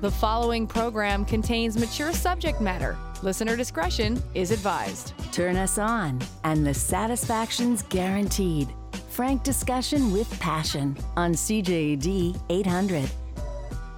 The following program contains mature subject matter. Listener discretion is advised. Turn us on, and the satisfaction's guaranteed. Frank discussion with passion on CJAD 800.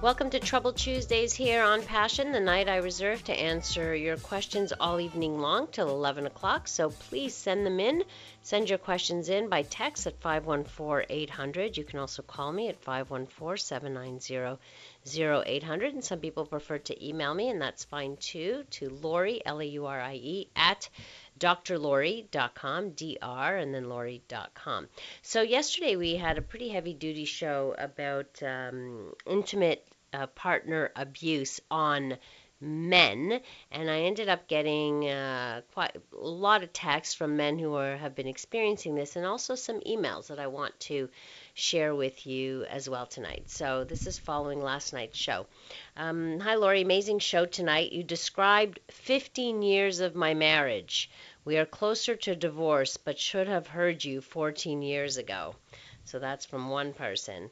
Welcome to Trouble Tuesdays here on Passion, the night I reserve to answer your questions all evening long till 11 o'clock. So please send them in. Send your questions in by text at 514 800. You can also call me at 514 790 0800. And some people prefer to email me, and that's fine too, to Laurie, L A U R I E, at drlaurie.com, dr, and then laurie.com. So, yesterday we had a pretty heavy duty show about um, intimate uh, partner abuse on men, and I ended up getting uh, quite a lot of texts from men who are, have been experiencing this, and also some emails that I want to share with you as well tonight. So this is following last night's show. Um, hi, Laurie. Amazing show tonight. You described 15 years of my marriage. We are closer to divorce, but should have heard you 14 years ago. So that's from one person.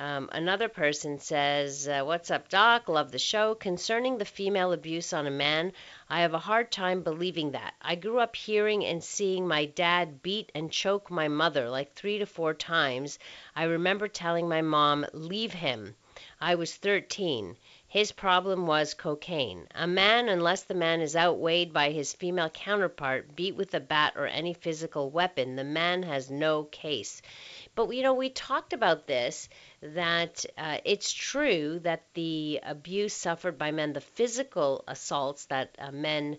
Um, another person says, uh, What's up, Doc? Love the show. Concerning the female abuse on a man, I have a hard time believing that. I grew up hearing and seeing my dad beat and choke my mother like three to four times. I remember telling my mom, Leave him. I was 13. His problem was cocaine. A man, unless the man is outweighed by his female counterpart, beat with a bat or any physical weapon, the man has no case. But you know, we talked about this that uh, it's true that the abuse suffered by men, the physical assaults that uh, men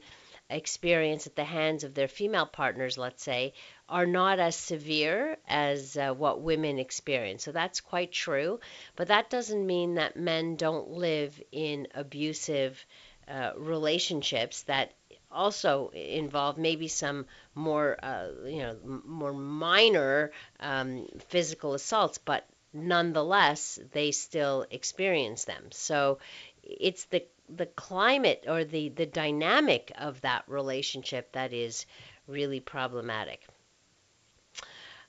experience at the hands of their female partners, let's say, are not as severe as uh, what women experience. So that's quite true. But that doesn't mean that men don't live in abusive uh, relationships that also involve maybe some more, uh, you know, more minor um, physical assaults, but nonetheless they still experience them. So it's the the climate or the the dynamic of that relationship that is really problematic.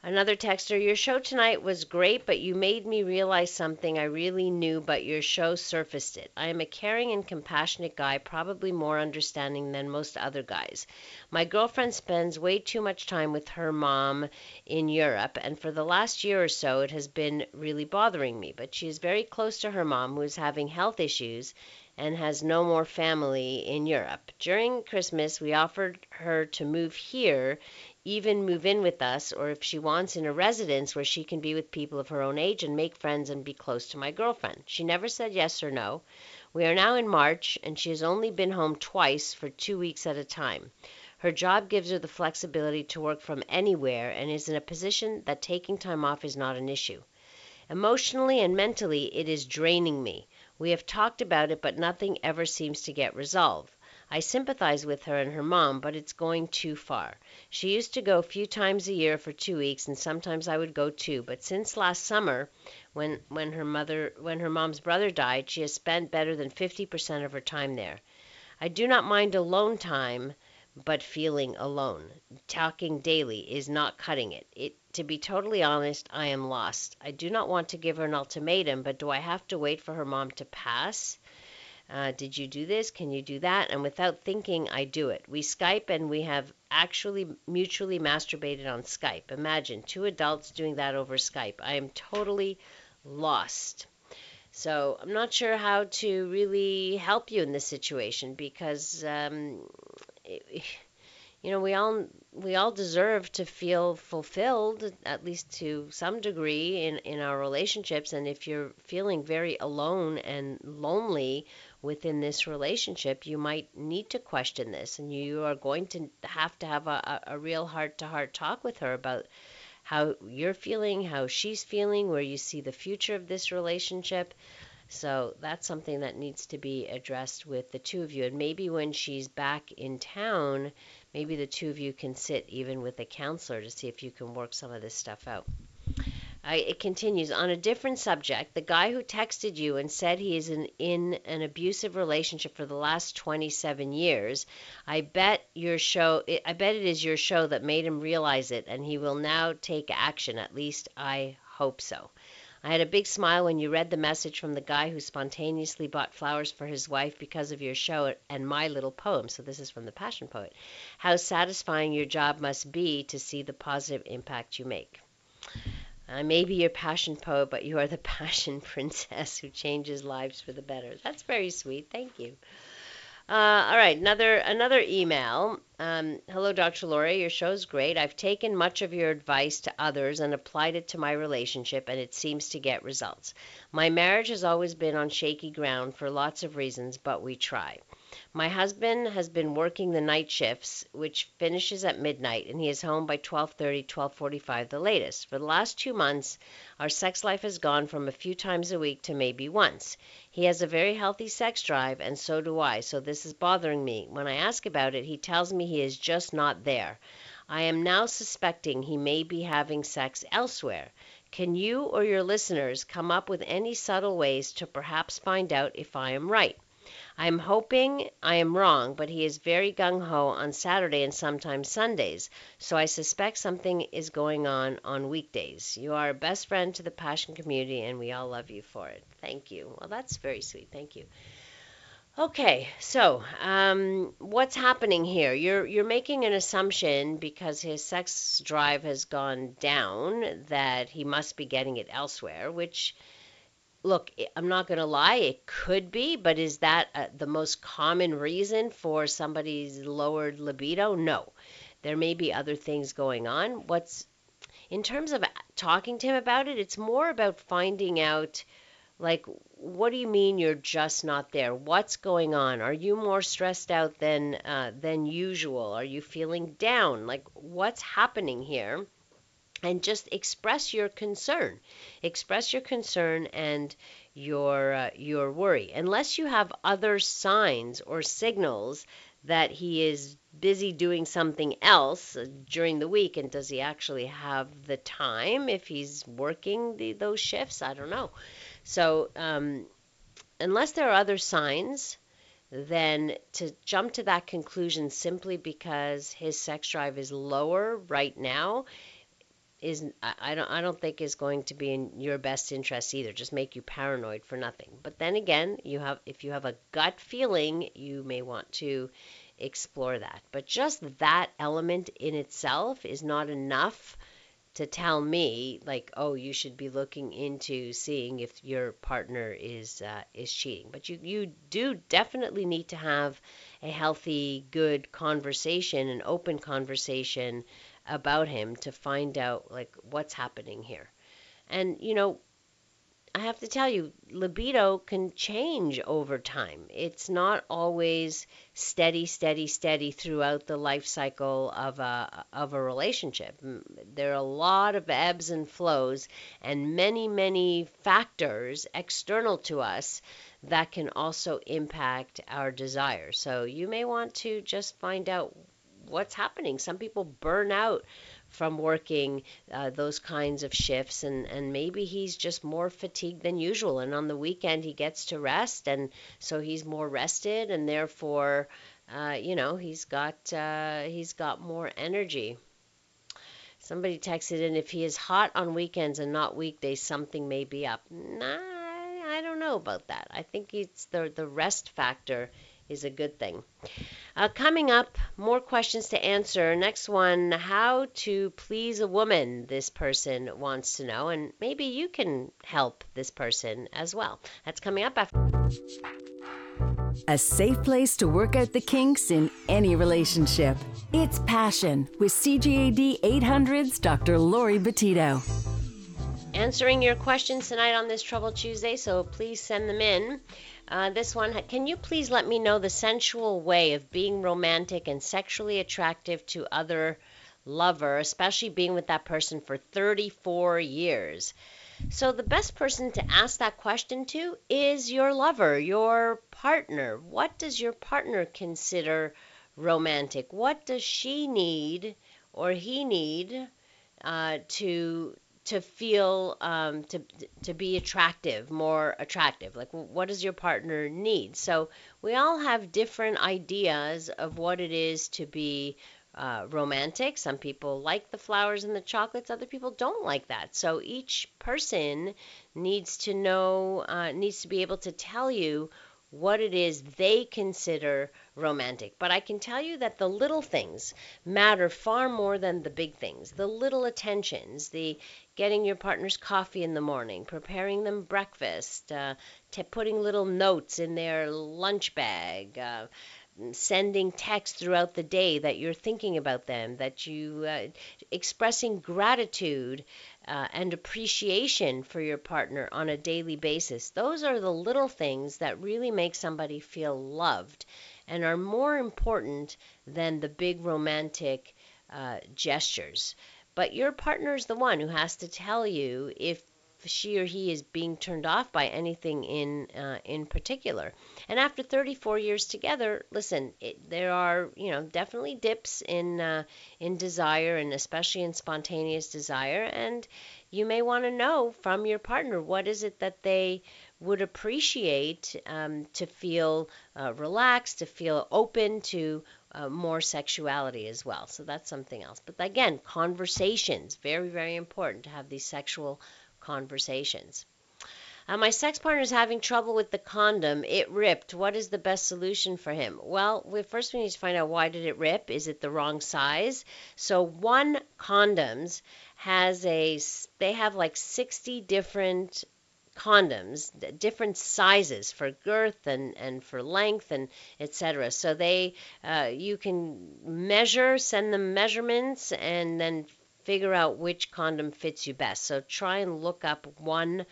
Another texter, your show tonight was great, but you made me realize something I really knew, but your show surfaced it. I am a caring and compassionate guy, probably more understanding than most other guys. My girlfriend spends way too much time with her mom in Europe, and for the last year or so, it has been really bothering me. But she is very close to her mom, who is having health issues and has no more family in Europe. During Christmas, we offered her to move here even move in with us, or if she wants in a residence where she can be with people of her own age and make friends and be close to my girlfriend. She never said yes or no. We are now in March, and she has only been home twice for two weeks at a time. Her job gives her the flexibility to work from anywhere and is in a position that taking time off is not an issue. Emotionally and mentally, it is draining me. We have talked about it, but nothing ever seems to get resolved. I sympathize with her and her mom, but it's going too far. She used to go a few times a year for two weeks, and sometimes I would go too. But since last summer, when when her mother when her mom's brother died, she has spent better than 50% of her time there. I do not mind alone time, but feeling alone. Talking daily is not cutting it. It to be totally honest, I am lost. I do not want to give her an ultimatum, but do I have to wait for her mom to pass? Uh, did you do this? Can you do that? And without thinking, I do it. We Skype and we have actually mutually masturbated on Skype. Imagine two adults doing that over Skype. I am totally lost. So I'm not sure how to really help you in this situation because, um, it, you know, we all we all deserve to feel fulfilled at least to some degree in in our relationships. And if you're feeling very alone and lonely within this relationship, you might need to question this, and you are going to have to have a, a real heart to heart talk with her about how you're feeling, how she's feeling, where you see the future of this relationship. So that's something that needs to be addressed with the two of you. And maybe when she's back in town, maybe the two of you can sit even with a counselor to see if you can work some of this stuff out. It continues on a different subject. The guy who texted you and said he is in, in an abusive relationship for the last 27 years. I bet your show. I bet it is your show that made him realize it, and he will now take action. At least I hope so. I had a big smile when you read the message from the guy who spontaneously bought flowers for his wife because of your show and my little poem. So, this is from the Passion Poet. How satisfying your job must be to see the positive impact you make. I may be your passion poet, but you are the passion princess who changes lives for the better. That's very sweet. Thank you. Uh, all right, another another email. Um, Hello, Dr. Laurie. Your show's great. I've taken much of your advice to others and applied it to my relationship, and it seems to get results. My marriage has always been on shaky ground for lots of reasons, but we try. My husband has been working the night shifts, which finishes at midnight, and he is home by 12:30, 12:45 the latest. For the last 2 months, our sex life has gone from a few times a week to maybe once. He has a very healthy sex drive and so do I, so this is bothering me. When I ask about it, he tells me he is just not there. I am now suspecting he may be having sex elsewhere. Can you or your listeners come up with any subtle ways to perhaps find out if I am right? I am hoping I am wrong, but he is very gung ho on Saturday and sometimes Sundays, so I suspect something is going on on weekdays. You are a best friend to the Passion community, and we all love you for it. Thank you. Well, that's very sweet. Thank you. Okay, so um, what's happening here? You're you're making an assumption because his sex drive has gone down that he must be getting it elsewhere, which look, I'm not going to lie, it could be, but is that uh, the most common reason for somebody's lowered libido? No. There may be other things going on. What's in terms of talking to him about it, it's more about finding out like what do you mean you're just not there? What's going on? Are you more stressed out than uh, than usual? Are you feeling down? Like what's happening here? And just express your concern. Express your concern and your uh, your worry. Unless you have other signs or signals that he is busy doing something else uh, during the week and does he actually have the time if he's working the, those shifts i don't know so um, unless there are other signs then to jump to that conclusion simply because his sex drive is lower right now is I don't I don't think is going to be in your best interest either. Just make you paranoid for nothing. But then again, you have if you have a gut feeling, you may want to explore that. But just that element in itself is not enough to tell me like oh you should be looking into seeing if your partner is uh, is cheating but you you do definitely need to have a healthy good conversation an open conversation about him to find out like what's happening here. And you know, I have to tell you, libido can change over time. It's not always steady, steady, steady throughout the life cycle of a of a relationship. There are a lot of ebbs and flows and many, many factors external to us that can also impact our desire. So you may want to just find out what's happening. Some people burn out from working uh, those kinds of shifts and and maybe he's just more fatigued than usual and on the weekend he gets to rest and so he's more rested and therefore uh, you know he's got uh, he's got more energy. Somebody texted in if he is hot on weekends and not weekdays something may be up. Nah I don't know about that. I think it's the the rest factor is a good thing. Uh, coming up, more questions to answer. Next one how to please a woman, this person wants to know, and maybe you can help this person as well. That's coming up after. A safe place to work out the kinks in any relationship. It's Passion with CJAD 800's Dr. Laurie Betito. Answering your questions tonight on this Trouble Tuesday, so please send them in. Uh, this one, can you please let me know the sensual way of being romantic and sexually attractive to other lover, especially being with that person for 34 years? So the best person to ask that question to is your lover, your partner. What does your partner consider romantic? What does she need or he need uh, to to feel um, to to be attractive, more attractive. Like, what does your partner need? So we all have different ideas of what it is to be uh, romantic. Some people like the flowers and the chocolates. Other people don't like that. So each person needs to know, uh, needs to be able to tell you what it is they consider romantic. But I can tell you that the little things matter far more than the big things. The little attentions, the getting your partner's coffee in the morning, preparing them breakfast, uh, putting little notes in their lunch bag, uh, sending texts throughout the day that you're thinking about them, that you uh, expressing gratitude uh, and appreciation for your partner on a daily basis. Those are the little things that really make somebody feel loved and are more important than the big romantic uh, gestures. But your partner is the one who has to tell you if she or he is being turned off by anything in uh, in particular. And after 34 years together, listen, it, there are you know definitely dips in uh, in desire and especially in spontaneous desire. And you may want to know from your partner what is it that they would appreciate um, to feel uh, relaxed, to feel open to uh, more sexuality as well. So that's something else. But again, conversations, very, very important to have these sexual conversations. Uh, my sex partner is having trouble with the condom. It ripped. What is the best solution for him? Well, we, first we need to find out why did it rip? Is it the wrong size? So one condoms has a they have like 60 different condoms, different sizes for girth and, and for length and etc. So they uh, you can measure, send them measurements, and then figure out which condom fits you best. So try and look up one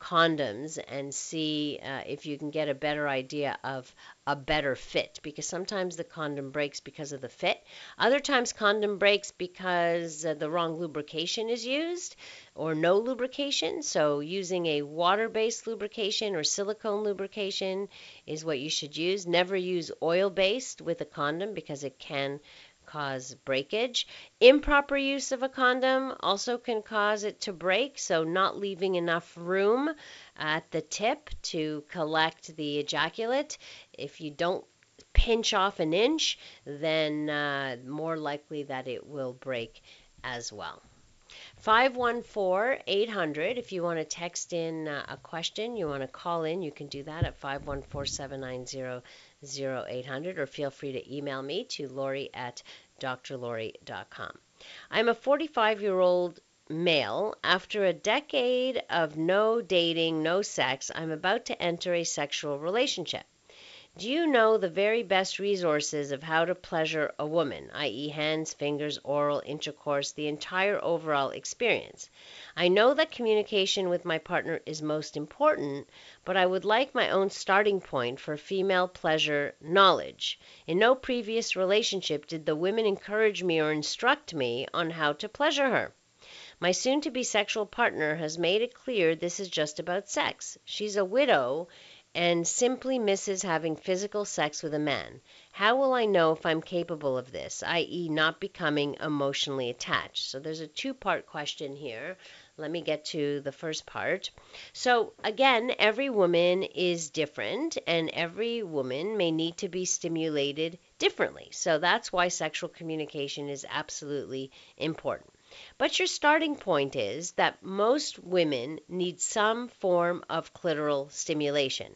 condoms and see uh, if you can get a better idea of a better fit because sometimes the condom breaks because of the fit. Other times condom breaks because uh, the wrong lubrication is used or no lubrication. So using a water-based lubrication or silicone lubrication is what you should use. Never use oil-based with a condom because it can cause breakage. Improper use of a condom also can cause it to break, so not leaving enough room at the tip to collect the ejaculate. If you don't pinch off an inch, then uh, more likely that it will break as well. 514 800. If you want to text in uh, a question, you want to call in, you can do that at 514 790 0800 or feel free to email me to Laurie at drlaurie.com. I'm a 45 year old male. After a decade of no dating, no sex, I'm about to enter a sexual relationship. Do you know the very best resources of how to pleasure a woman, i.e., hands, fingers, oral, intercourse, the entire overall experience? I know that communication with my partner is most important, but I would like my own starting point for female pleasure knowledge. In no previous relationship did the women encourage me or instruct me on how to pleasure her. My soon to be sexual partner has made it clear this is just about sex. She's a widow and simply misses having physical sex with a man. How will I know if I'm capable of this, i.e., not becoming emotionally attached? So there's a two part question here. Let me get to the first part. So, again, every woman is different, and every woman may need to be stimulated differently. So, that's why sexual communication is absolutely important. But your starting point is that most women need some form of clitoral stimulation.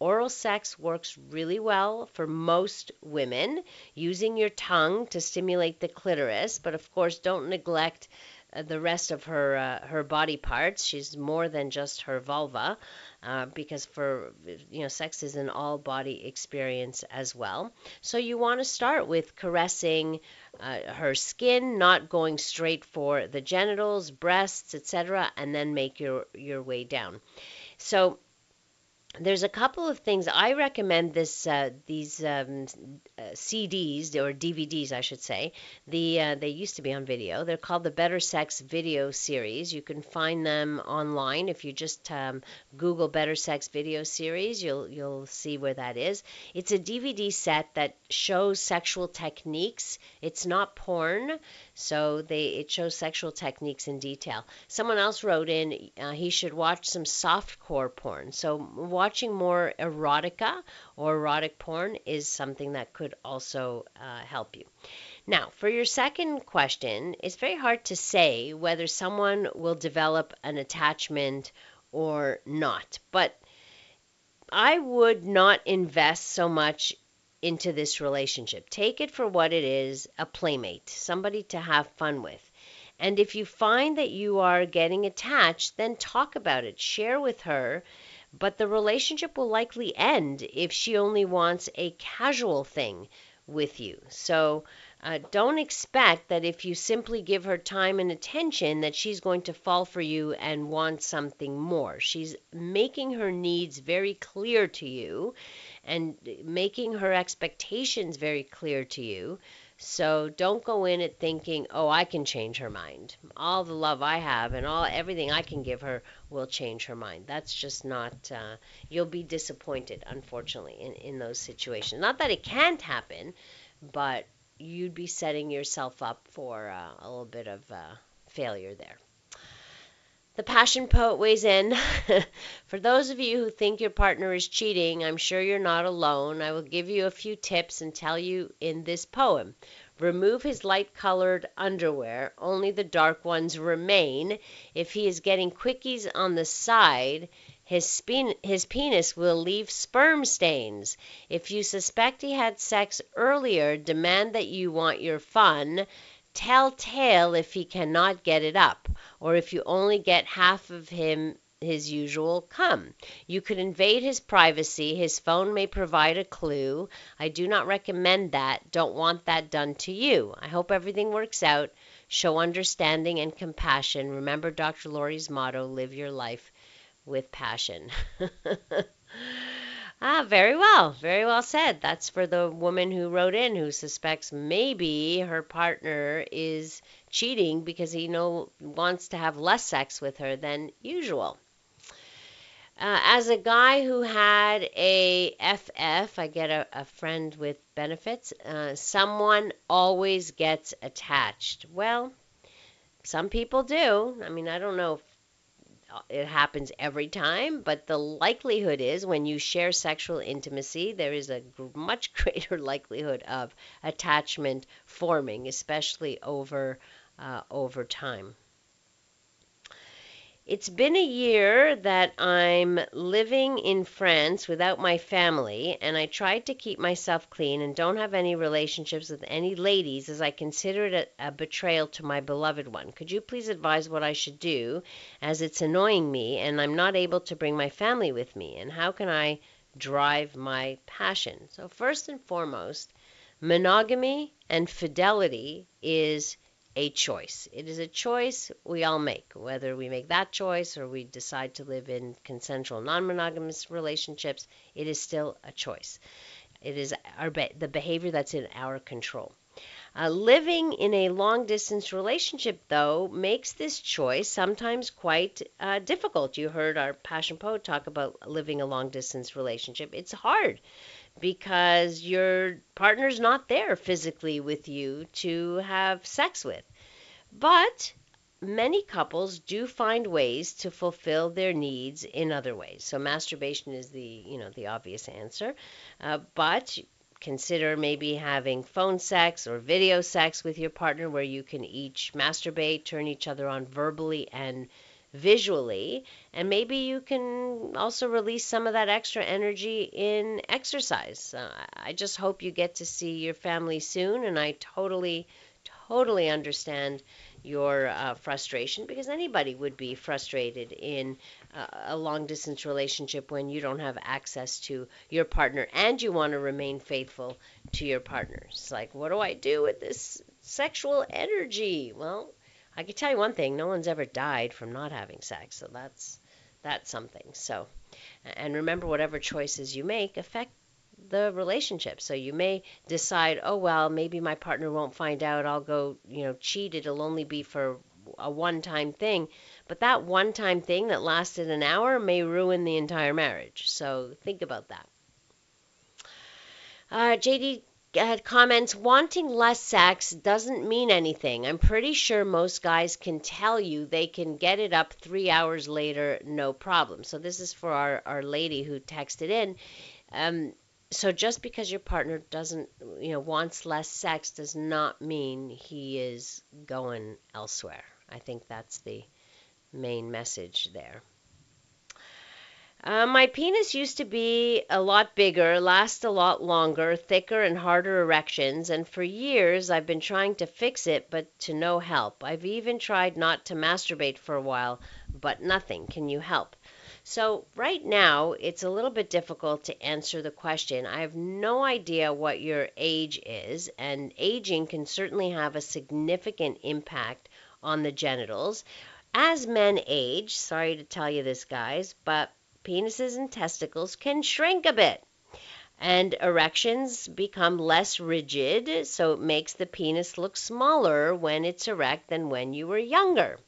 Oral sex works really well for most women, using your tongue to stimulate the clitoris, but of course, don't neglect uh, the rest of her uh, her body parts. She's more than just her vulva, uh, because for you know, sex is an all body experience as well. So you want to start with caressing uh, her skin, not going straight for the genitals, breasts, etc., and then make your your way down. So there's a couple of things. I recommend this uh, these um, uh, CDs or DVDs I should say. The uh, they used to be on video. They're called the Better Sex video series. You can find them online. If you just um, Google Better Sex video series you'll you'll see where that is. It's a DVD set that shows sexual techniques. It's not porn so they it shows sexual techniques in detail. Someone else wrote in uh, he should watch some soft core porn. So watch watching more erotica or erotic porn is something that could also uh, help you. Now, for your second question, it's very hard to say whether someone will develop an attachment or not. But I would not invest so much into this relationship. Take it for what it is a playmate, somebody to have fun with. And if you find that you are getting attached, then talk about it, share with her. But the relationship will likely end if she only wants a casual thing with you. So uh, don't expect that if you simply give her time and attention that she's going to fall for you and want something more. She's making her needs very clear to you and making her expectations very clear to you. So don't go in it thinking, "Oh, I can change her mind. All the love I have and all everything I can give her will change her mind." That's just not. Uh, you'll be disappointed, unfortunately, in in those situations. Not that it can't happen, but you'd be setting yourself up for uh, a little bit of uh, failure there. The passion poet weighs in. For those of you who think your partner is cheating, I'm sure you're not alone. I will give you a few tips and tell you in this poem. Remove his light colored underwear, only the dark ones remain. If he is getting quickies on the side, his, his penis will leave sperm stains. If you suspect he had sex earlier, demand that you want your fun. Tell tale if he cannot get it up, or if you only get half of him his usual come. You could invade his privacy. His phone may provide a clue. I do not recommend that. Don't want that done to you. I hope everything works out. Show understanding and compassion. Remember Dr. Laurie's motto live your life with passion. ah, very well. Very well said. That's for the woman who wrote in who suspects maybe her partner is cheating because he know wants to have less sex with her than usual. Uh, as a guy who had a FF, I get a, a friend with benefits, uh, someone always gets attached. Well, some people do. I mean, I don't know if it happens every time, but the likelihood is when you share sexual intimacy, there is a much greater likelihood of attachment forming, especially over uh, over time. It's been a year that I'm living in France without my family, and I tried to keep myself clean and don't have any relationships with any ladies as I consider it a, a, betrayal to my beloved one. Could you please advise what I should do as it's annoying me and I'm not able to bring my family with me? And how can I drive my passion? So, first and foremost, monogamy and fidelity is a choice. It is a choice we all make, whether we make that choice or we decide to live in consensual non monogamous relationships, it is still a choice. It is our be- the behavior that's in our control. Uh, living in a long distance relationship, though, makes this choice sometimes quite uh, difficult. You heard our passion poet talk about living a long distance relationship. It's hard because your partner's not there physically with you to have sex with. But many couples do find ways to fulfill their needs in other ways. So masturbation is the, you know, the obvious answer. Uh, but consider maybe having phone sex or video sex with your partner where you can each masturbate, turn each other on verbally and visually. And maybe you can also release some of that extra energy in exercise. Uh, I just hope you get to see your family soon. And I totally, totally understand your uh, frustration because anybody would be frustrated in uh, a long distance relationship when you don't have access to your partner and you want to remain faithful to your partner. It's like, what do I do with this sexual energy? Well, I can tell you one thing: no one's ever died from not having sex, so that's that's something. So, and remember, whatever choices you make affect the relationship. So you may decide, oh well, maybe my partner won't find out. I'll go, you know, cheat. It'll only be for a one-time thing. But that one-time thing that lasted an hour may ruin the entire marriage. So think about that. Uh, JD comments wanting less sex doesn't mean anything. I'm pretty sure most guys can tell you they can get it up three hours later, no problem. So this is for our, our lady who texted in. Um, so just because your partner doesn't, you know, wants less sex does not mean he is going elsewhere. I think that's the main message there. Uh, my penis used to be a lot bigger, last a lot longer, thicker and harder erections, and for years I've been trying to fix it, but to no help. I've even tried not to masturbate for a while, but nothing. Can you help? So, right now, it's a little bit difficult to answer the question. I have no idea what your age is, and aging can certainly have a significant impact on the genitals. As men age, sorry to tell you this, guys, but penises and testicles can shrink a bit. And erections become less rigid, so it makes the penis look smaller when it's erect than when you were younger.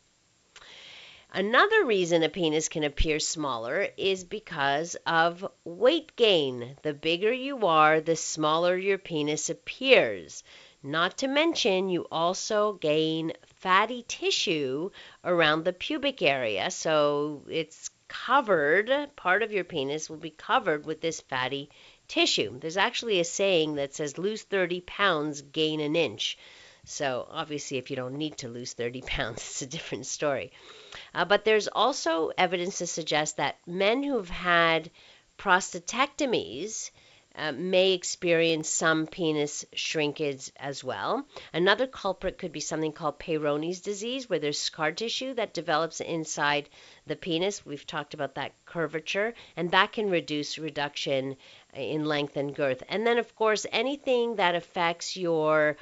Another reason a penis can appear smaller is because of weight gain. The bigger you are, the smaller your penis appears. Not to mention, you also gain fatty tissue around the pubic area, so it's covered, part of your penis will be covered with this fatty tissue. There's actually a saying that says lose 30 pounds, gain an inch. So, obviously, if you don't need to lose 30 pounds, it's a different story. Uh, but there's also evidence to suggest that men who've had prostatectomies uh, may experience some penis shrinkage as well. Another culprit could be something called Peyronie's disease, where there's scar tissue that develops inside the penis. We've talked about that curvature, and that can reduce reduction in length and girth. And then, of course, anything that affects your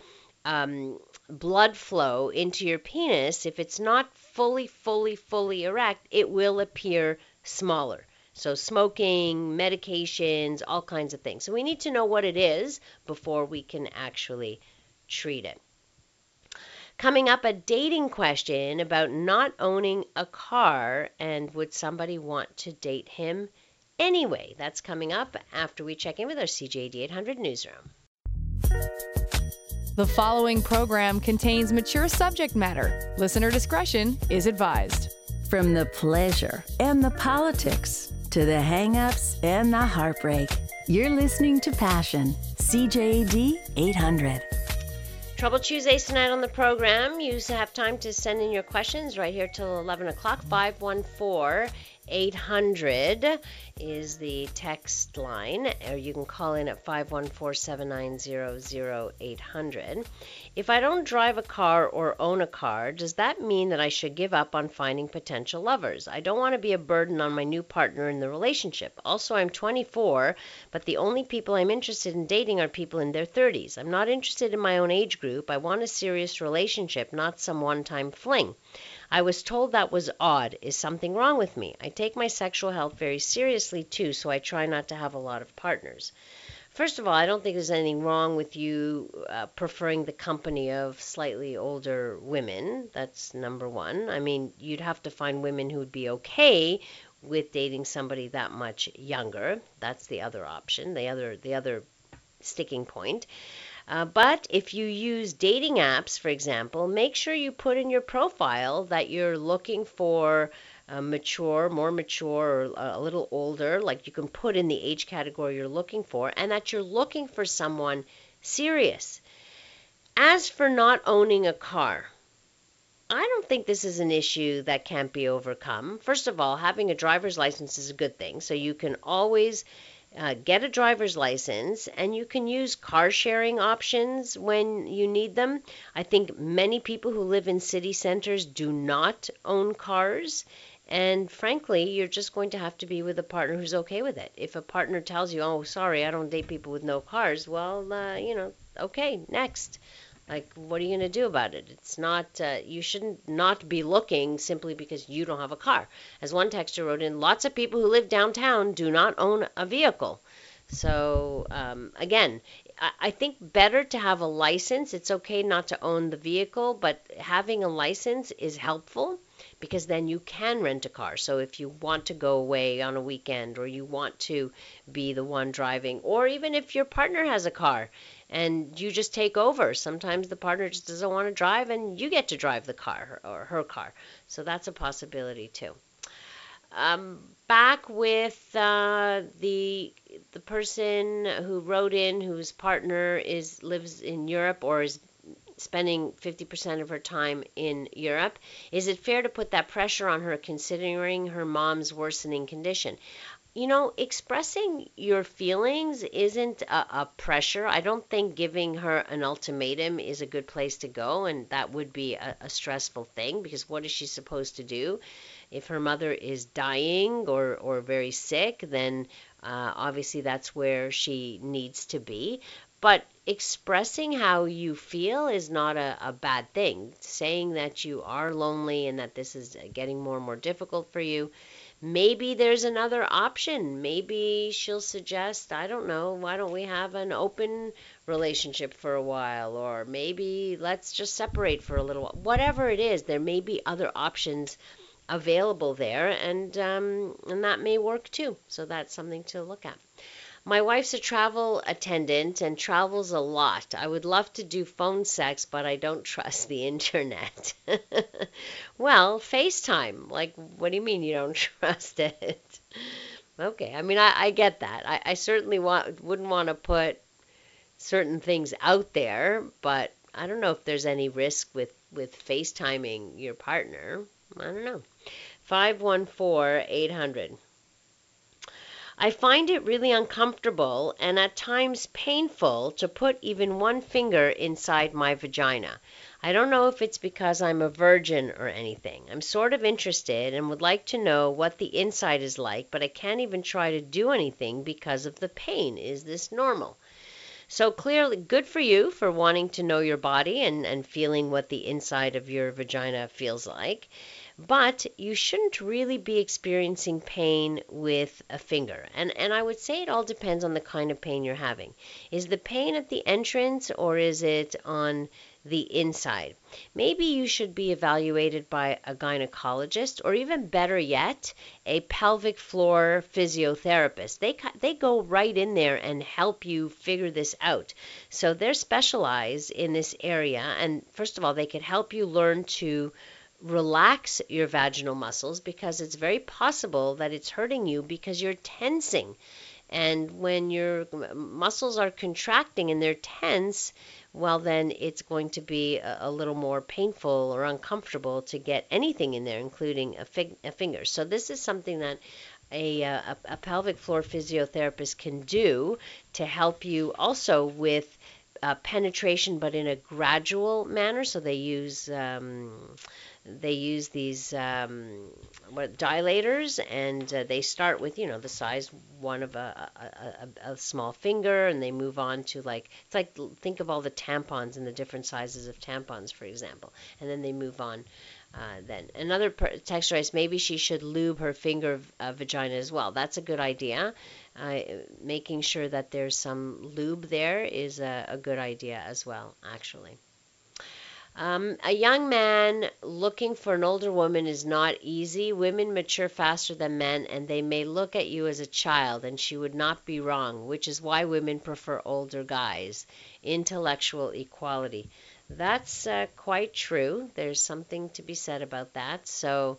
um, blood flow into your penis, if it's not fully, fully, fully erect, it will appear smaller. So, smoking, medications, all kinds of things. So, we need to know what it is before we can actually treat it. Coming up, a dating question about not owning a car and would somebody want to date him anyway? That's coming up after we check in with our CJAD 800 newsroom. The following program contains mature subject matter. Listener discretion is advised. From the pleasure and the politics to the hangups and the heartbreak. You're listening to Passion, CJAD 800. Trouble Tuesdays tonight on the program. You have time to send in your questions right here till 11 o'clock. 514 800 is the text line, or you can call in at 514 790 0800. If I don't drive a car or own a car, does that mean that I should give up on finding potential lovers? I don't want to be a burden on my new partner in the relationship. Also, I'm 24, but the only people I'm interested in dating are people in their 30s. I'm not interested in my own age group. I want a serious relationship, not some one time fling. I was told that was odd. Is something wrong with me? I take my sexual health very seriously too, so I try not to have a lot of partners. First of all, I don't think there's anything wrong with you uh, preferring the company of slightly older women. That's number one. I mean, you'd have to find women who would be okay with dating somebody that much younger. That's the other option, the other the other sticking point. Uh, but if you use dating apps, for example, make sure you put in your profile that you're looking for uh, mature, more mature, or a little older, like you can put in the age category you're looking for, and that you're looking for someone serious. As for not owning a car, I don't think this is an issue that can't be overcome. First of all, having a driver's license is a good thing, so you can always uh, get a driver's license and you can use car sharing options when you need them. I think many people who live in city centers do not own cars and frankly, you're just going to have to be with a partner who's okay with it. If a partner tells you, "Oh, sorry, I don't date people with no cars," well, uh, you know, okay, next. Like, what are you going to do about it? It's not, uh, you shouldn't not be looking simply because you don't have a car. As one texter wrote in, lots of people who live downtown do not own a vehicle. So, um, again, I, I think better to have a license. It's okay not to own the vehicle, but having a license is helpful because then you can rent a car. So if you want to go away on a weekend or you want to be the one driving, or even if your partner has a car and you just take over, sometimes the partner just doesn't want to drive and you get to drive the car or her car. So that's a possibility too. Um, back with uh, the the person who wrote in whose partner is lives in Europe or is spending 50% of her time in Europe. Is it fair to put that pressure on her considering her mom's worsening condition? You know, expressing your feelings isn't a, a, pressure. I don't think giving her an ultimatum is a good place to go, and that would be a, a stressful thing because what is she supposed to do? If her mother is dying or, or very sick, then uh, obviously that's where she needs to be. But expressing how you feel is not a, a bad thing. Saying that you are lonely and that this is getting more and more difficult for you. Maybe there's another option. Maybe she'll suggest, I don't know, why don't we have an open relationship for a while? Or maybe let's just separate for a little while. Whatever it is, there may be other options available there, and um, and that may work too. So that's something to look at. My wife's a travel attendant and travels a lot. I would love to do phone sex, but I don't trust the internet. well, FaceTime. Like, what do you mean you don't trust it? okay, I mean, I, I get that. I, I certainly want, wouldn't want to put certain things out there, but I don't know if there's any risk with, with FaceTiming your partner. I don't know. 514 800. I find it really uncomfortable and at times painful to put even one finger inside my vagina. I don't know if it's because I'm a virgin or anything. I'm sort of interested and would like to know what the inside is like, but I can't even try to do anything because of the pain. Is this normal? So clearly, good for you for wanting to know your body and, and feeling what the inside of your vagina feels like. But you shouldn't really be experiencing pain with a finger. And, and I would say it all depends on the kind of pain you're having. Is the pain at the entrance or is it on the inside? Maybe you should be evaluated by a gynecologist or even better yet, a pelvic floor physiotherapist. They, they go right in there and help you figure this out. So they're specialized in this area. And first of all, they could help you learn to relax your vaginal muscles because it's very possible that it's hurting you because you're tensing. And when your muscles are contracting and they're tense, well, then it's going to be a, little more painful or uncomfortable to get anything in there, including a, fig- a finger. So, this is something that a, a, a pelvic floor physiotherapist can do to help you also with uh, penetration, but in a gradual manner. So, they use. Um, they use these um, what, dilators, and uh, they start with you know the size one of a, a, a, a, small finger, and they move on to like it's like think of all the tampons and the different sizes of tampons, for example, and then they move on. Uh, then another per- texturized, maybe she should lube her finger uh, vagina as well. That's a good idea. Uh, making sure that there's some lube there is a, a good idea as well, actually. Um, a young man looking for an older woman is not easy. Women mature faster than men, and they may look at you as a child, and she would not be wrong, which is why women prefer older guys. Intellectual equality. That's uh, quite true. There's something to be said about that. So,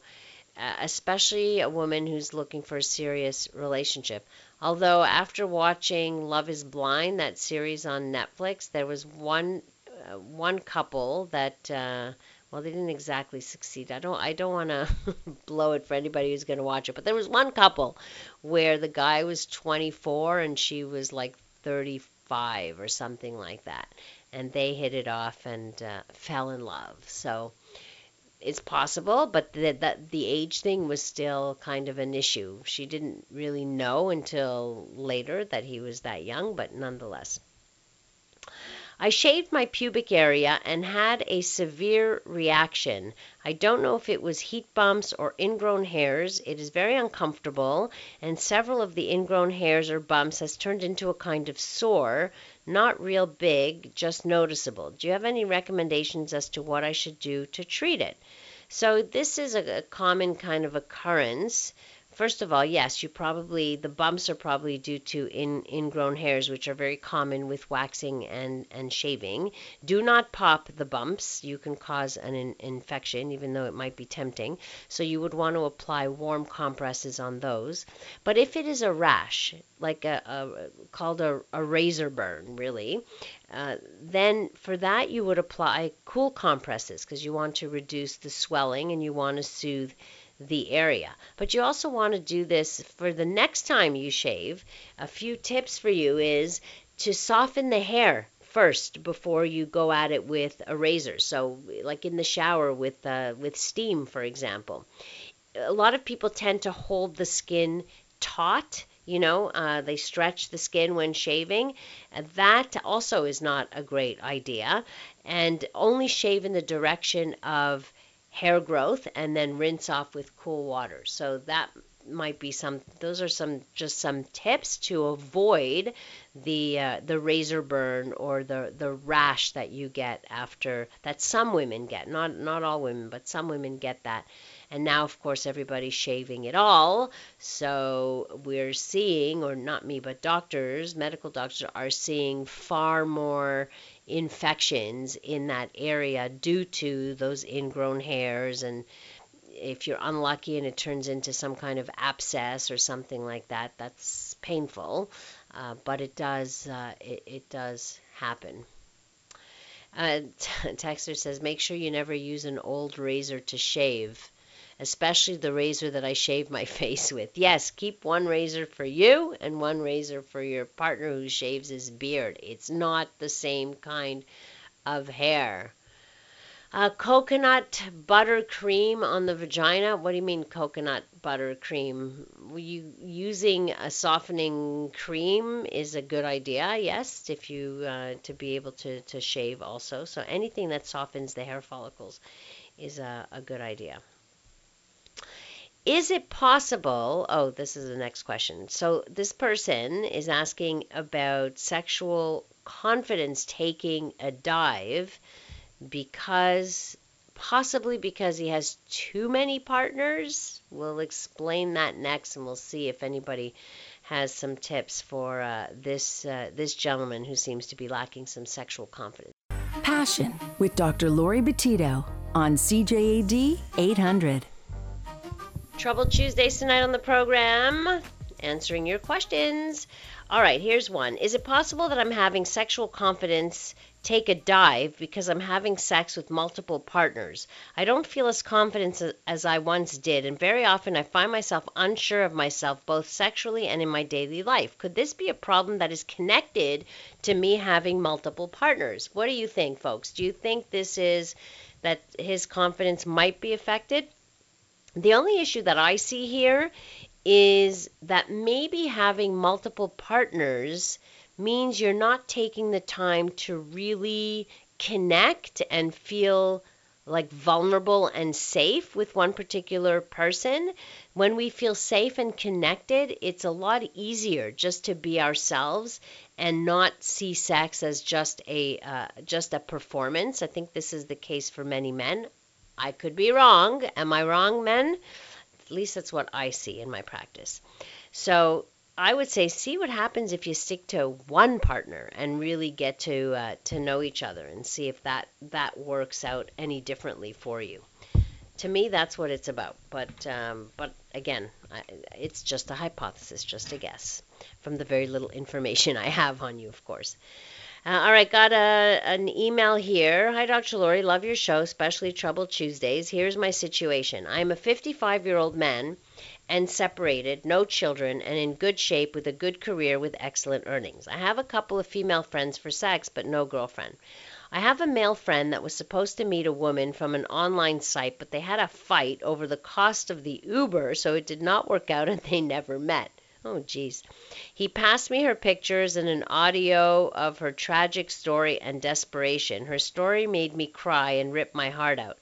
uh, especially a woman who's looking for a serious relationship. Although, after watching Love is Blind, that series on Netflix, there was one uh, one couple that uh, well they didn't exactly succeed. I don't I don't want to blow it for anybody who's going to watch it, but there was one couple where the guy was 24 and she was like 35 or something like that, and they hit it off and uh, fell in love. So it's possible, but that the, the age thing was still kind of an issue. She didn't really know until later that he was that young, but nonetheless. I shaved my pubic area and had a severe reaction. I don't know if it was heat bumps or ingrown hairs. It is very uncomfortable, and several of the ingrown hairs or bumps has turned into a kind of sore, not real big, just noticeable. Do you have any recommendations as to what I should do to treat it? So this is a, common kind of occurrence. First of all, yes, you probably the bumps are probably due to in, ingrown hairs, which are very common with waxing and, and shaving. Do not pop the bumps. You can cause an in, infection, even though it might be tempting. So you would want to apply warm compresses on those. But if it is a rash, like a, a called a, a razor burn, really, uh, then for that you would apply cool compresses because you want to reduce the swelling and you want to soothe the area. But you also want to do this for the next time you shave. A few tips for you is to soften the hair first before you go at it with a razor. So, like in the shower with uh, with steam, for example. A lot of people tend to hold the skin taut. You know, uh, they stretch the skin when shaving. That also is not a great idea. And only shave in the direction of hair growth and then rinse off with cool water. So that might be some those are some just some tips to avoid the uh, the razor burn or the the rash that you get after that some women get not not all women but some women get that and now of course everybody's shaving it all so we're seeing or not me but doctors medical doctors are seeing far more infections in that area due to those ingrown hairs. And if you're unlucky and it turns into some kind of abscess or something like that that's painful. Uh, but it does uh, it, it, does happen. Uh, Texter says make sure you never use an old razor to shave especially the razor that I shave my face with. Yes, keep one razor for you and one razor for your partner who shaves his beard. It's not the same kind of hair. Uh, coconut butter cream on the vagina. What do you mean coconut butter cream? You using a softening cream is a good idea. Yes, if you uh, to be able to to shave also. So anything that softens the hair follicles is a, a good idea. Is it possible? Oh, this is the next question. So, this person is asking about sexual confidence taking a dive because possibly because he has too many partners. We'll explain that next and we'll see if anybody has some tips for uh, this uh, this gentleman who seems to be lacking some sexual confidence. Passion with Dr. Laurie Betito on CJAD 800. Trouble Tuesdays tonight on the program, answering your questions. All right, here's one. Is it possible that I'm having sexual confidence take a dive because I'm having sex with multiple partners? I don't feel as confident as I once did, and very often I find myself unsure of myself both sexually and in my daily life. Could this be a problem that is connected to me having multiple partners? What do you think, folks? Do you think this is that his confidence might be affected? The only issue that I see here is that maybe having multiple partners means you're not taking the time to really connect and feel like vulnerable and safe with one particular person. When we feel safe and connected, it's a lot easier just to be ourselves and not see sex as just a uh, just a performance. I think this is the case for many men. I could be wrong. Am I wrong, men? At least that's what I see in my practice. So I would say see what happens if you stick to one partner and really get to uh, to know each other and see if that that works out any differently for you. To me, that's what it's about. But um, but again, I, it's just a hypothesis, just a guess from the very little information I have on you, of course. Uh, all right, got a, an email here. Hi, Dr. Laurie. Love your show, especially Trouble Tuesdays. Here's my situation I am a 55 year old man and separated, no children, and in good shape with a good career with excellent earnings. I have a couple of female friends for sex, but no girlfriend. I have a male friend that was supposed to meet a woman from an online site, but they had a fight over the cost of the Uber, so it did not work out and they never met. Oh, geez. He passed me her pictures and an audio of her tragic story and desperation. Her story made me cry and rip my heart out.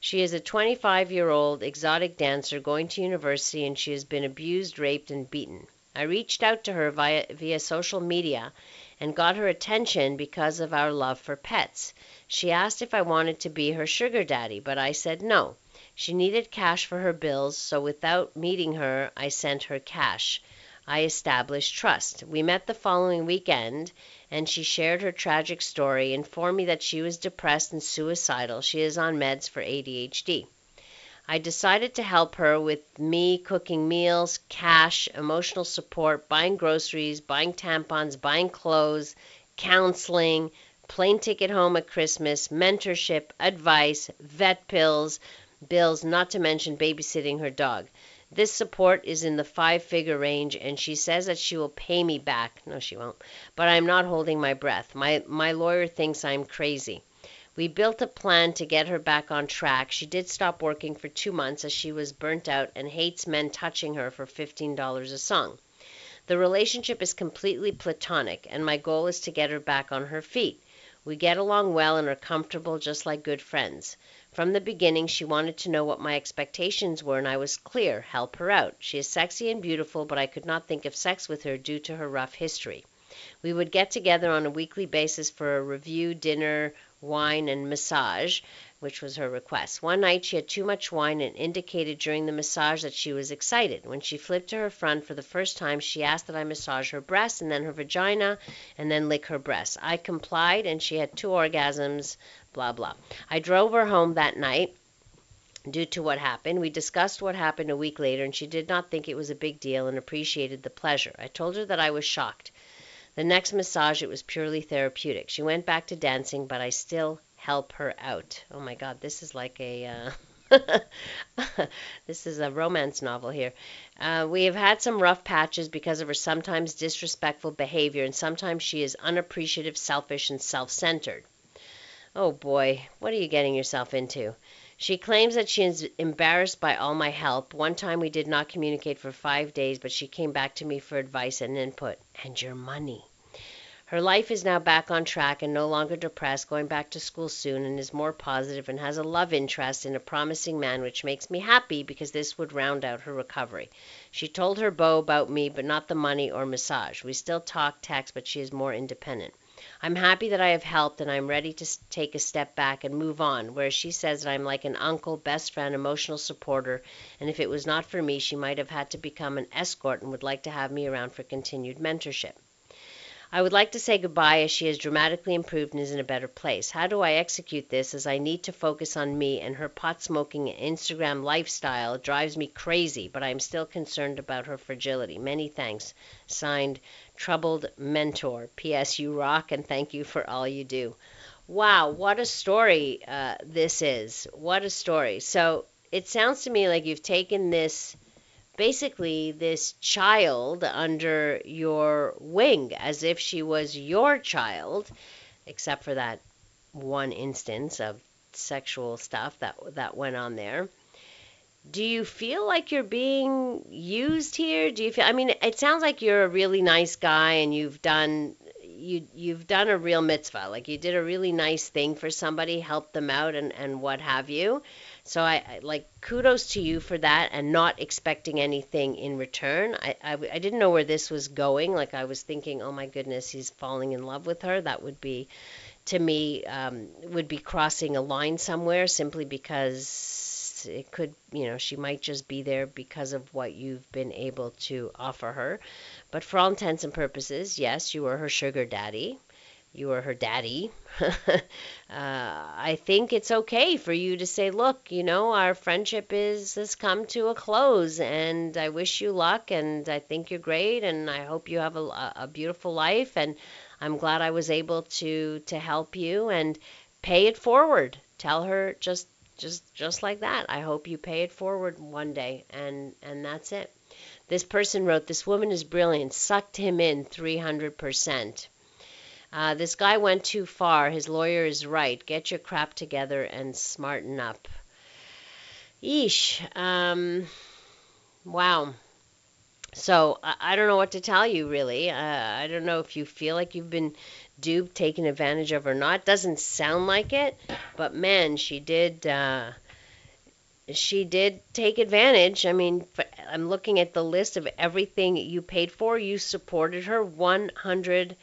She is a 25 year old exotic dancer going to university and she has been abused, raped, and beaten. I reached out to her via, via social media and got her attention because of our love for pets. She asked if I wanted to be her sugar daddy, but I said no. She needed cash for her bills, so without meeting her, I sent her cash. I established trust. We met the following weekend, and she shared her tragic story, informed me that she was depressed and suicidal. She is on meds for ADHD. I decided to help her with me cooking meals, cash, emotional support, buying groceries, buying tampons, buying clothes, counseling, plane ticket home at Christmas, mentorship, advice, vet pills, bills, not to mention babysitting her dog. This support is in the five figure range, and she says that she will pay me back. No, she won't. But I'm not holding my breath. My, my lawyer thinks I'm crazy. We built a plan to get her back on track. She did stop working for two months as she was burnt out and hates men touching her for $15 a song. The relationship is completely platonic, and my goal is to get her back on her feet. We get along well and are comfortable just like good friends. From the beginning, she wanted to know what my expectations were, and I was clear help her out. She is sexy and beautiful, but I could not think of sex with her due to her rough history. We would get together on a weekly basis for a review, dinner, wine, and massage, which was her request. One night she had too much wine and indicated during the massage that she was excited. When she flipped to her front for the first time, she asked that I massage her breast and then her vagina and then lick her breast. I complied and she had two orgasms, blah, blah. I drove her home that night due to what happened. We discussed what happened a week later, and she did not think it was a big deal and appreciated the pleasure. I told her that I was shocked. The next massage, it was purely therapeutic. She went back to dancing, but I still help her out. Oh my God, this is like a. Uh, this is a romance novel here. Uh, we have had some rough patches because of her sometimes disrespectful behavior, and sometimes she is unappreciative, selfish, and self centered. Oh boy, what are you getting yourself into? She claims that she is embarrassed by all my help. One time we did not communicate for five days, but she came back to me for advice and input. And your money. Her life is now back on track and no longer depressed, going back to school soon, and is more positive and has a love interest in a promising man, which makes me happy because this would round out her recovery. She told her beau about me, but not the money or massage. We still talk, text, but she is more independent. I'm happy that I have helped and I'm ready to take a step back and move on, whereas she says that I'm like an uncle, best friend, emotional supporter, and if it was not for me, she might have had to become an escort and would like to have me around for continued mentorship. I would like to say goodbye as she has dramatically improved and is in a better place. How do I execute this as I need to focus on me and her pot smoking Instagram lifestyle drives me crazy, but I am still concerned about her fragility. Many thanks. Signed, Troubled Mentor. P.S. You rock and thank you for all you do. Wow, what a story uh, this is. What a story. So it sounds to me like you've taken this basically this child under your wing as if she was your child, except for that one instance of sexual stuff that that went on there. Do you feel like you're being used here? Do you feel I mean it sounds like you're a really nice guy and you've done you you've done a real mitzvah. Like you did a really nice thing for somebody, helped them out and and what have you. So I, I, like kudos to you for that and not expecting anything in return. I, I, I didn't know where this was going. Like I was thinking, oh my goodness, he's falling in love with her. That would be, to me, um, would be crossing a line somewhere simply because it could, you know, she might just be there because of what you've been able to offer her. But for all intents and purposes, yes, you were her sugar daddy you are her daddy, uh, I think it's okay for you to say, look, you know, our friendship is has come to a close, and I wish you luck, and I think you're great, and I hope you have a, a beautiful life, and I'm glad I was able to to help you, and pay it forward. Tell her just just just like that. I hope you pay it forward one day, and and that's it. This person wrote, "This woman is brilliant. Sucked him in 300 percent." Uh, this guy went too far. His lawyer is right. Get your crap together and smarten up. Eesh. Um, wow. So I, I don't know what to tell you, really. Uh, I don't know if you feel like you've been duped, taken advantage of, or not. Doesn't sound like it, but man, she did. Uh, she did take advantage. I mean, I'm looking at the list of everything you paid for. You supported her 100%.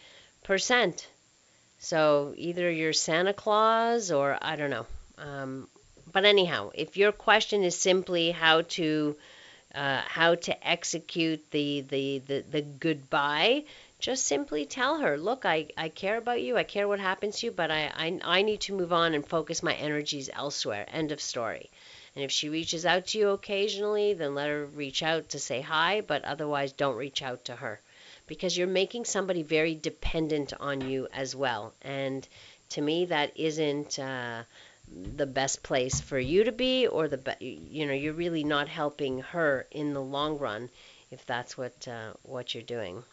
So either you're Santa Claus or I don't know. Um, but anyhow, if your question is simply how to uh, how to execute the, the, the, the goodbye, just simply tell her, look, I, I care about you, I care what happens to you, but I, I, I need to move on and focus my energies elsewhere. End of story. And if she reaches out to you occasionally, then let her reach out to say hi, but otherwise don't reach out to her because you're making somebody very dependent on you as well. And to me, that isn't uh, the best place for you to be, or the be- you know you're really not helping her in the long run if that's what uh, what you're doing.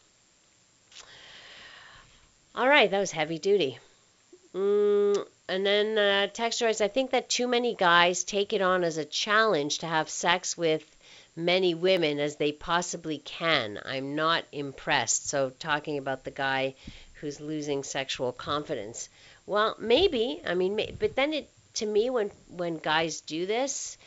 All right, that was heavy duty. Mm, and then uh, text writes, I think that too many guys take it on as a challenge to have sex with many women as they possibly can. I'm not impressed. So, talking about the guy who's losing sexual confidence. Well, maybe. I mean, but then it to me when when guys do this,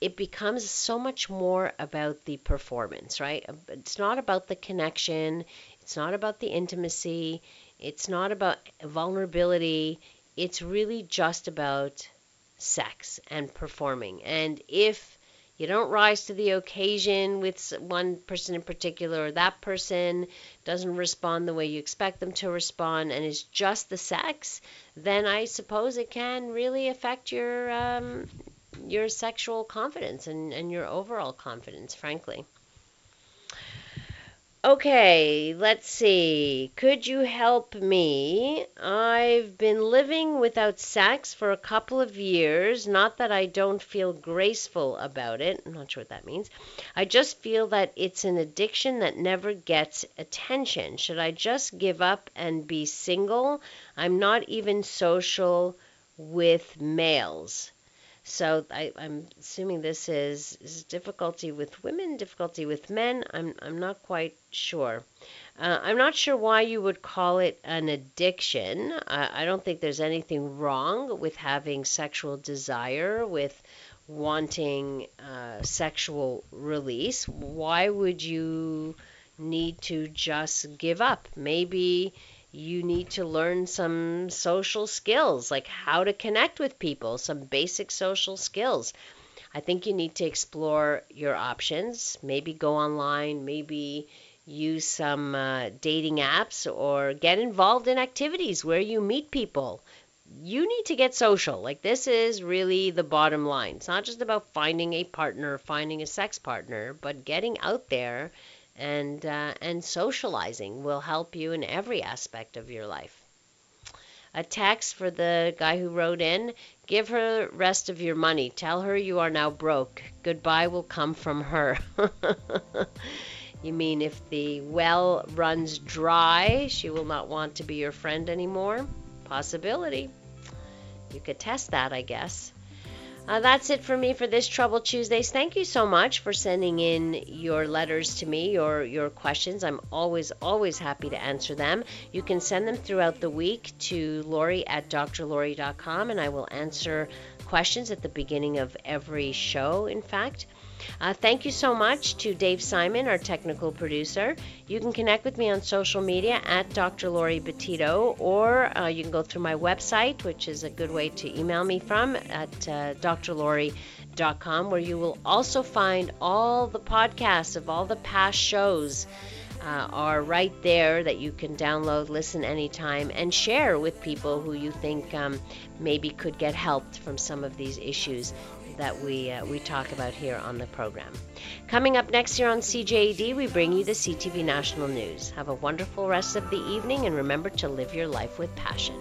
it becomes so much more about the performance, right? Uh, it's not about the connection, it's not about the intimacy, it's not about vulnerability. It's really just about sex and performing. And if you don't rise to the occasion with one person in particular, or that person doesn't respond the way you expect them to respond, and it's just the sex, then I suppose it can really affect your um, your sexual confidence and, and your overall confidence, frankly. Okay, let's see. Could you help me? I've been living without sex for a couple of years. Not that I don't feel graceful about it. I'm not sure what that means. I just feel that it's an addiction that never gets attention. Should I just give up and be single? I'm not even social with males. So I, am assuming this is, is, difficulty with women, difficulty with men. I'm, I'm not quite sure. Uh, I'm not sure why you would call it an addiction. I, I don't think there's anything wrong with having sexual desire, with wanting uh, sexual release. Why would you need to just give up? Maybe you need to learn some social skills, like how to connect with people, some basic social skills. I think you need to explore your options. Maybe go online, maybe use some uh, dating apps, or get involved in activities where you meet people. You need to get social. Like, this is really the bottom line. It's not just about finding a partner, finding a sex partner, but getting out there and uh, and socializing will help you in every aspect of your life. A text for the guy who wrote in: Give her rest of your money. Tell her you are now broke. Goodbye will come from her. you mean if the well runs dry, she will not want to be your friend anymore? Possibility. You could test that, I guess. Uh, that's it for me for this Trouble Tuesdays. Thank you so much for sending in your letters to me, your your questions. I'm always always happy to answer them. You can send them throughout the week to Laurie at drlaurie.com, and I will answer questions at the beginning of every show. In fact. Uh, thank you so much to Dave Simon, our technical producer. You can connect with me on social media at Dr. Laurie Betito, or uh, you can go through my website, which is a good way to email me from, at uh, drlaurie.com, where you will also find all the podcasts of all the past shows. Uh, are right there that you can download, listen anytime, and share with people who you think um, maybe could get helped from some of these issues that we, uh, we talk about here on the program. Coming up next year on CJAD, we bring you the CTV National News. Have a wonderful rest of the evening and remember to live your life with passion.